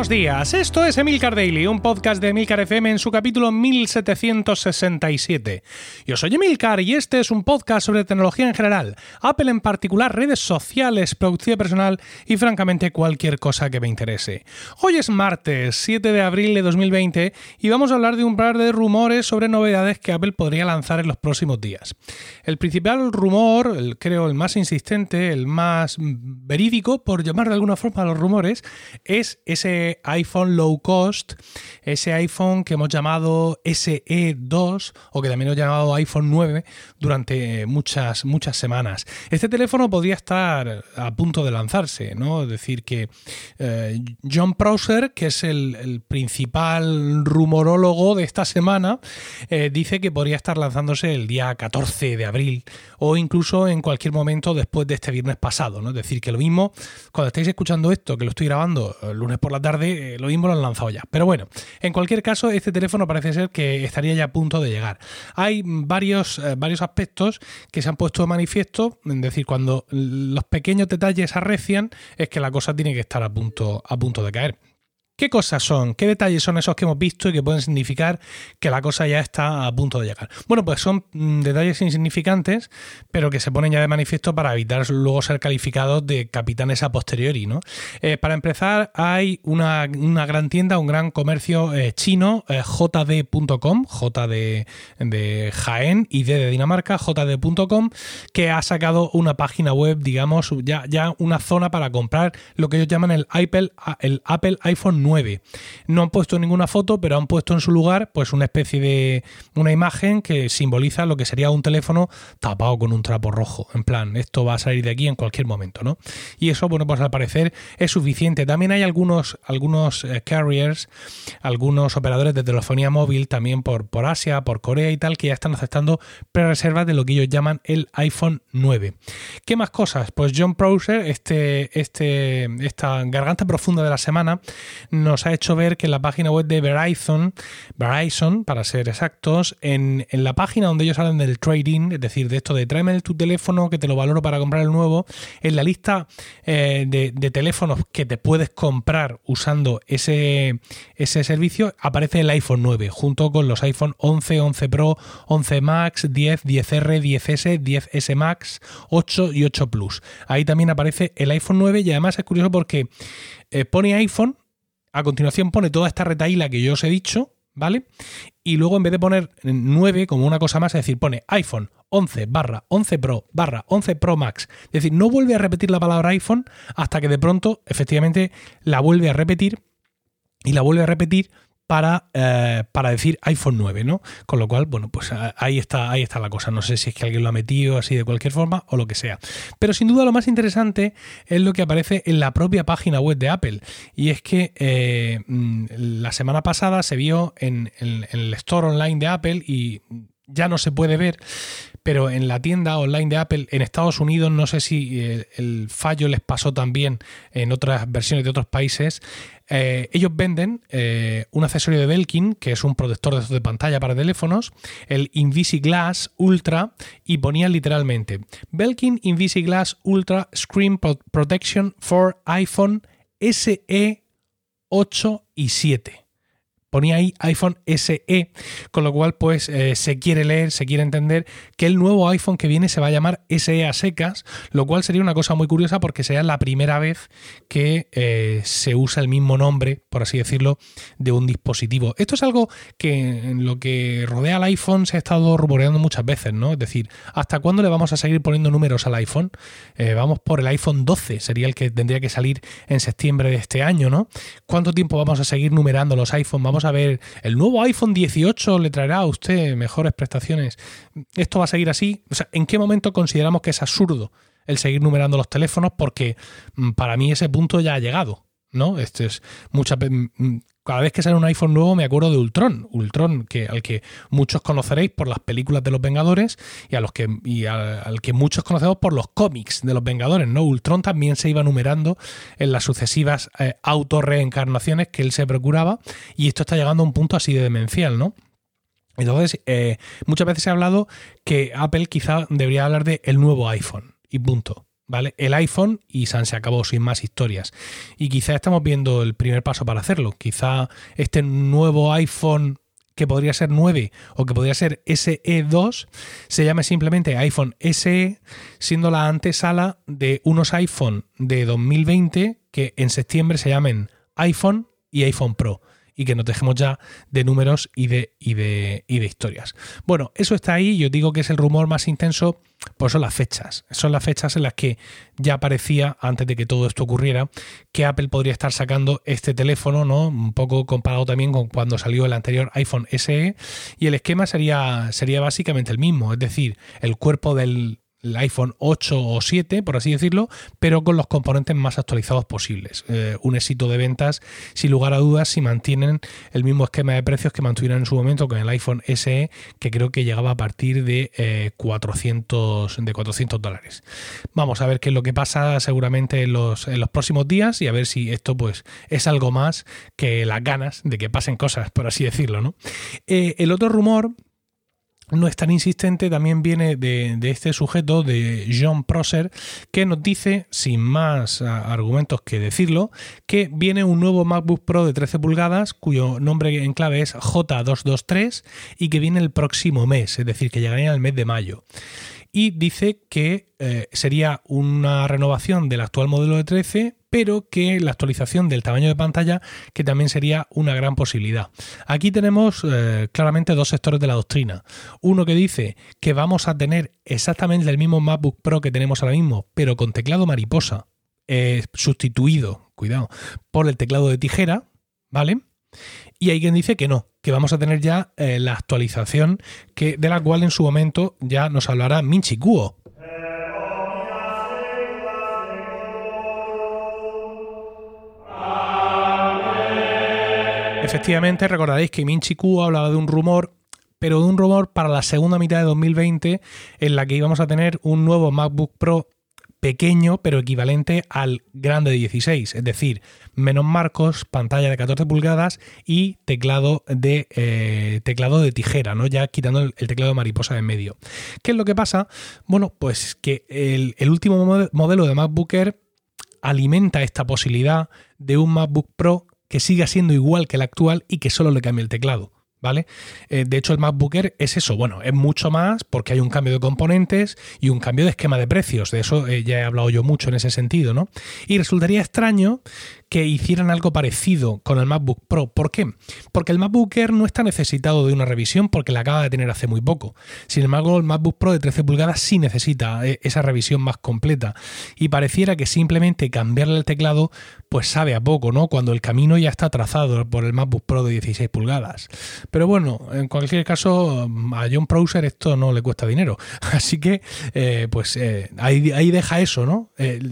buenos días. Esto es Emilcar Daily, un podcast de Emilcar FM en su capítulo 1767. Yo soy Emilcar y este es un podcast sobre tecnología en general, Apple en particular, redes sociales, producción personal y francamente cualquier cosa que me interese. Hoy es martes 7 de abril de 2020 y vamos a hablar de un par de rumores sobre novedades que Apple podría lanzar en los próximos días. El principal rumor, el, creo el más insistente, el más verídico, por llamar de alguna forma a los rumores, es ese iPhone low cost, ese iPhone que hemos llamado SE2 o que también hemos llamado iPhone 9 durante muchas, muchas semanas. Este teléfono podría estar a punto de lanzarse, ¿no? Es decir, que eh, John Prosser, que es el, principal rumorólogo de esta semana, eh, dice que podría estar lanzándose el día 14 de abril o incluso en cualquier momento después de este viernes pasado, ¿no? Es decir, que lo mismo, cuando estáis escuchando esto, que lo estoy grabando el lunes por la tarde, eh, lo mismo lo han lanzado ya. Pero bueno, en cualquier caso, este teléfono parece ser que estaría ya a punto de llegar. Hay varios, eh, varios aspectos que se han puesto de manifiesto, es decir, cuando los pequeños detalles arrecian, es que la cosa tiene que estar a punto, a punto de caer. ¿Qué cosas son? ¿Qué detalles son esos que hemos visto y que pueden significar que la cosa ya está a punto de llegar? Bueno, pues son mm, detalles insignificantes, pero que se ponen ya de manifiesto para evitar luego ser calificados de capitanes a posteriori, ¿no? Eh, para empezar, hay una, gran tienda, un gran comercio eh, chino, eh, jd.com, J de, Jaén y D de Dinamarca, jd.com, que ha sacado una página web, digamos, ya, ya una zona para comprar lo que ellos llaman el Apple, el Apple iPhone 9 no han puesto ninguna foto, pero han puesto en su lugar pues una especie de una imagen que simboliza lo que sería un teléfono tapado con un trapo rojo. En plan, esto va a salir de aquí en cualquier momento, ¿no? Y eso, bueno, pues al parecer es suficiente. También hay algunos, algunos eh, carriers, algunos operadores de telefonía móvil, también por, por Asia, por Corea y tal, que ya están aceptando pre-reservas de lo que ellos llaman el iPhone 9. ¿Qué más cosas? Pues John Prosser, este, este, esta garganta profunda de la semana, nos ha hecho ver que en la página web de Verizon, Verizon para ser exactos, en, la página donde ellos hablan del trading, es decir, de esto de tráeme tu teléfono que te lo valoro para comprar el nuevo, en la lista eh, de, teléfonos que te puedes comprar usando ese, ese servicio, aparece el iPhone 9 junto con los iPhone 11, 11 Pro, 11 Max, 10, 10R, 10S, 10S Max, 8 y 8 Plus. Ahí también aparece el iPhone 9 y además es curioso porque eh, pone iPhone a continuación pone toda esta retaíla que yo os he dicho, ¿vale? Y luego en vez de poner 9 como una cosa más, es decir, pone iPhone 11 barra 11 Pro barra 11 Pro Max. Es decir, no vuelve a repetir la palabra iPhone hasta que de pronto efectivamente la vuelve a repetir y la vuelve a repetir para, eh, para decir iPhone 9, ¿no? Con lo cual, bueno, pues eh, ahí está, ahí está la cosa. No sé si es que alguien lo ha metido así de cualquier forma o lo que sea. Pero sin duda lo más interesante es lo que aparece en la propia página web de Apple. Y es que eh, mm, la semana pasada se vio en, en el store online de Apple y ya no se puede ver, pero en la tienda online de Apple en Estados Unidos, no sé si el, fallo les pasó también en otras versiones de otros países, eh, ellos venden eh, un accesorio de Belkin, que es un protector de, pantalla para teléfonos, el Invisiglass Ultra, y ponían literalmente Belkin Invisiglass Ultra Screen Protection for iPhone SE 8 y 7 ponía ahí iPhone SE, con lo cual pues eh, se quiere leer, se quiere entender que el nuevo iPhone que viene se va a llamar SE a secas, lo cual sería una cosa muy curiosa porque sería la primera vez que eh, se usa el mismo nombre, por así decirlo, de un dispositivo. Esto es algo que en lo que rodea al iPhone se ha estado rumoreando muchas veces, ¿no? Es decir, ¿hasta cuándo le vamos a seguir poniendo números al iPhone? Eh, vamos por el iPhone 12, sería el que tendría que salir en septiembre de este año, ¿no? ¿Cuánto tiempo vamos a seguir numerando los iPhones? A ver, el nuevo iPhone 18 le traerá a usted mejores prestaciones. ¿Esto va a seguir así? O sea, ¿en qué momento consideramos que es absurdo el seguir numerando los teléfonos? Porque mm, para mí ese punto ya ha llegado. ¿No? Este es mucha, cada vez que sale un iPhone nuevo me acuerdo de Ultron, Ultron, que, al que muchos conoceréis por las películas de los Vengadores y, a los que, al, que muchos conocemos por los cómics de los Vengadores, ¿no? Ultron también se iba numerando en las sucesivas eh, autorreencarnaciones que él se procuraba y esto está llegando a un punto así de demencial, ¿no? Entonces, eh, muchas veces se ha hablado que Apple quizá debería hablar de el nuevo iPhone y punto. ¿Vale? El iPhone y San se acabó sin más historias. Y quizá estamos viendo el primer paso para hacerlo. Quizá este nuevo iPhone que podría ser 9 o que podría ser SE2 se llame simplemente iPhone SE, siendo la antesala de unos iPhone de 2020 que en septiembre se llamen iPhone y iPhone Pro y que nos dejemos ya de números y de, y de, y de historias. Bueno, eso está ahí, yo digo que es el rumor más intenso, pues son las fechas. Son las fechas en las que ya parecía, antes de que todo esto ocurriera, que Apple podría estar sacando este teléfono, ¿no? Un poco comparado también con cuando salió el anterior iPhone SE. Y el esquema sería, sería básicamente el mismo, es decir, el cuerpo del, el iPhone 8 o 7, por así decirlo, pero con los componentes más actualizados posibles. Eh, un éxito de ventas, sin lugar a dudas, si mantienen el mismo esquema de precios que mantuvieron en su momento con el iPhone SE, que creo que llegaba a partir de, 400, eh, de 400 dólares. Vamos a ver qué es lo que pasa seguramente en los, en los próximos días y a ver si esto pues es algo más que las ganas de que pasen cosas, por así decirlo. ¿no? Eh, el otro rumor no es tan insistente también viene de, este sujeto, de John Prosser, que nos dice, sin más argumentos que decirlo, que viene un nuevo MacBook Pro de 13 pulgadas, cuyo nombre en clave es J223 y que viene el próximo mes, es decir, que llegaría el mes de mayo. Y dice que eh, sería una renovación del actual modelo de 13, pero que la actualización del tamaño de pantalla, que también sería una gran posibilidad. Aquí tenemos eh, claramente dos sectores de la doctrina. Uno que dice que vamos a tener exactamente el mismo MacBook Pro que tenemos ahora mismo, pero con teclado mariposa, eh, sustituido, cuidado, por el teclado de tijera, ¿vale? Y hay quien dice que no, que vamos a tener ya eh, la actualización que, de la cual en su momento ya nos hablará Minchi Kuo. Efectivamente, recordaréis que Minchi Kuo hablaba de un rumor pero de un rumor para la segunda mitad de 2020 en la que íbamos a tener un nuevo MacBook Pro pequeño pero equivalente al grande de 16, es decir, menos marcos, pantalla de 14 pulgadas y teclado de eh, teclado de tijera, ¿no? Ya quitando el, teclado de mariposa de en medio. ¿Qué es lo que pasa? Bueno, pues que el, el último modelo de MacBook Air alimenta esta posibilidad de un MacBook Pro que siga siendo igual que el actual y que solo le cambie el teclado. ¿vale? Eh, de hecho, el MacBook Air es eso, bueno, es mucho más porque hay un cambio de componentes y un cambio de esquema de precios. De eso eh, ya he hablado yo mucho en ese sentido, ¿no? Y resultaría extraño que hicieran algo parecido con el MacBook Pro. ¿Por qué? Porque el MacBook Air no está necesitado de una revisión porque la acaba de tener hace muy poco. Sin embargo, el MacBook Pro de 13 pulgadas sí necesita eh, esa revisión más completa. Y pareciera que simplemente cambiarle el teclado pues sabe a poco, ¿no? Cuando el camino ya está trazado por el MacBook Pro de 16 pulgadas. Pero bueno, en cualquier caso, a John Browser esto no le cuesta dinero. Así que, eh, pues eh, ahí, deja eso, ¿no?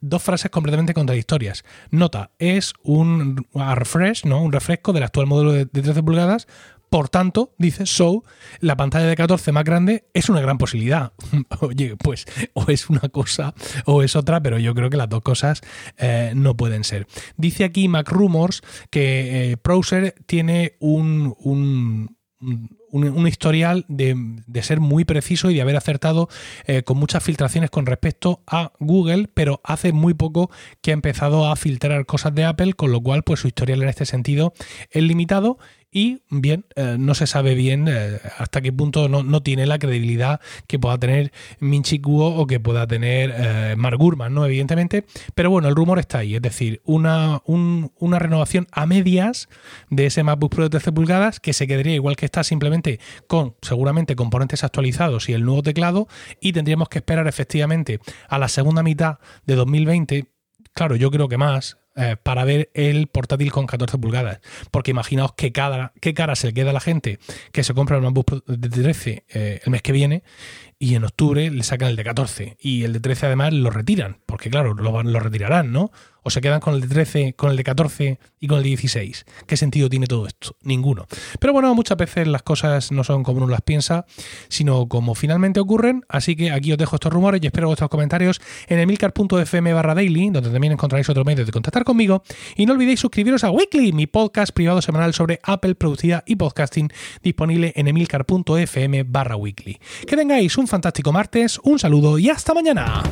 dos frases completamente contradictorias. Nota, es un refresh, ¿no? un refresco del actual modelo de, 13 pulgadas. Por tanto, dice So, la pantalla de 14 más grande es una gran posibilidad. Oye, pues o es una cosa o es otra, pero yo creo que las dos cosas eh, no pueden ser. Dice aquí Mac Rumors que eh, tiene un, un un, historial de, ser muy preciso y de haber acertado eh, con muchas filtraciones con respecto a Google, pero hace muy poco que ha empezado a filtrar cosas de Apple, con lo cual pues su historial en este sentido es limitado y bien, eh, no se sabe bien eh, hasta qué punto no, tiene la credibilidad que pueda tener Minchi Kuo o que pueda tener eh, Mark Gurman, ¿no? Evidentemente, pero bueno, el rumor está ahí, es decir, una, una renovación a medias de ese MacBook Pro de 13 pulgadas que se quedaría igual que está simplemente con seguramente componentes actualizados y el nuevo teclado y tendríamos que esperar efectivamente a la segunda mitad de 2020 claro, yo creo que más, eh, para ver el portátil con 14 pulgadas. Porque imaginaos qué cara, qué cara se le queda a la gente que se compra el MacBook de 13 eh, el mes que viene y en octubre le sacan el de 14 y el de 13 además lo retiran, porque claro, lo, lo retirarán, ¿no? o se quedan con el de 13, con el de 14 y con el de 16. ¿Qué sentido tiene todo esto? Ninguno. Pero bueno, muchas veces las cosas no son como uno las piensa, sino como finalmente ocurren. Así que aquí os dejo estos rumores y espero vuestros comentarios en emilcar.fm barra daily, donde también encontraréis otro medio de contactar conmigo. Y no olvidéis suscribiros a Weekly, mi podcast privado semanal sobre Apple, productividad y podcasting, disponible en emilcar.fm barra weekly. Que tengáis fantástico martes, un saludo y hasta mañana.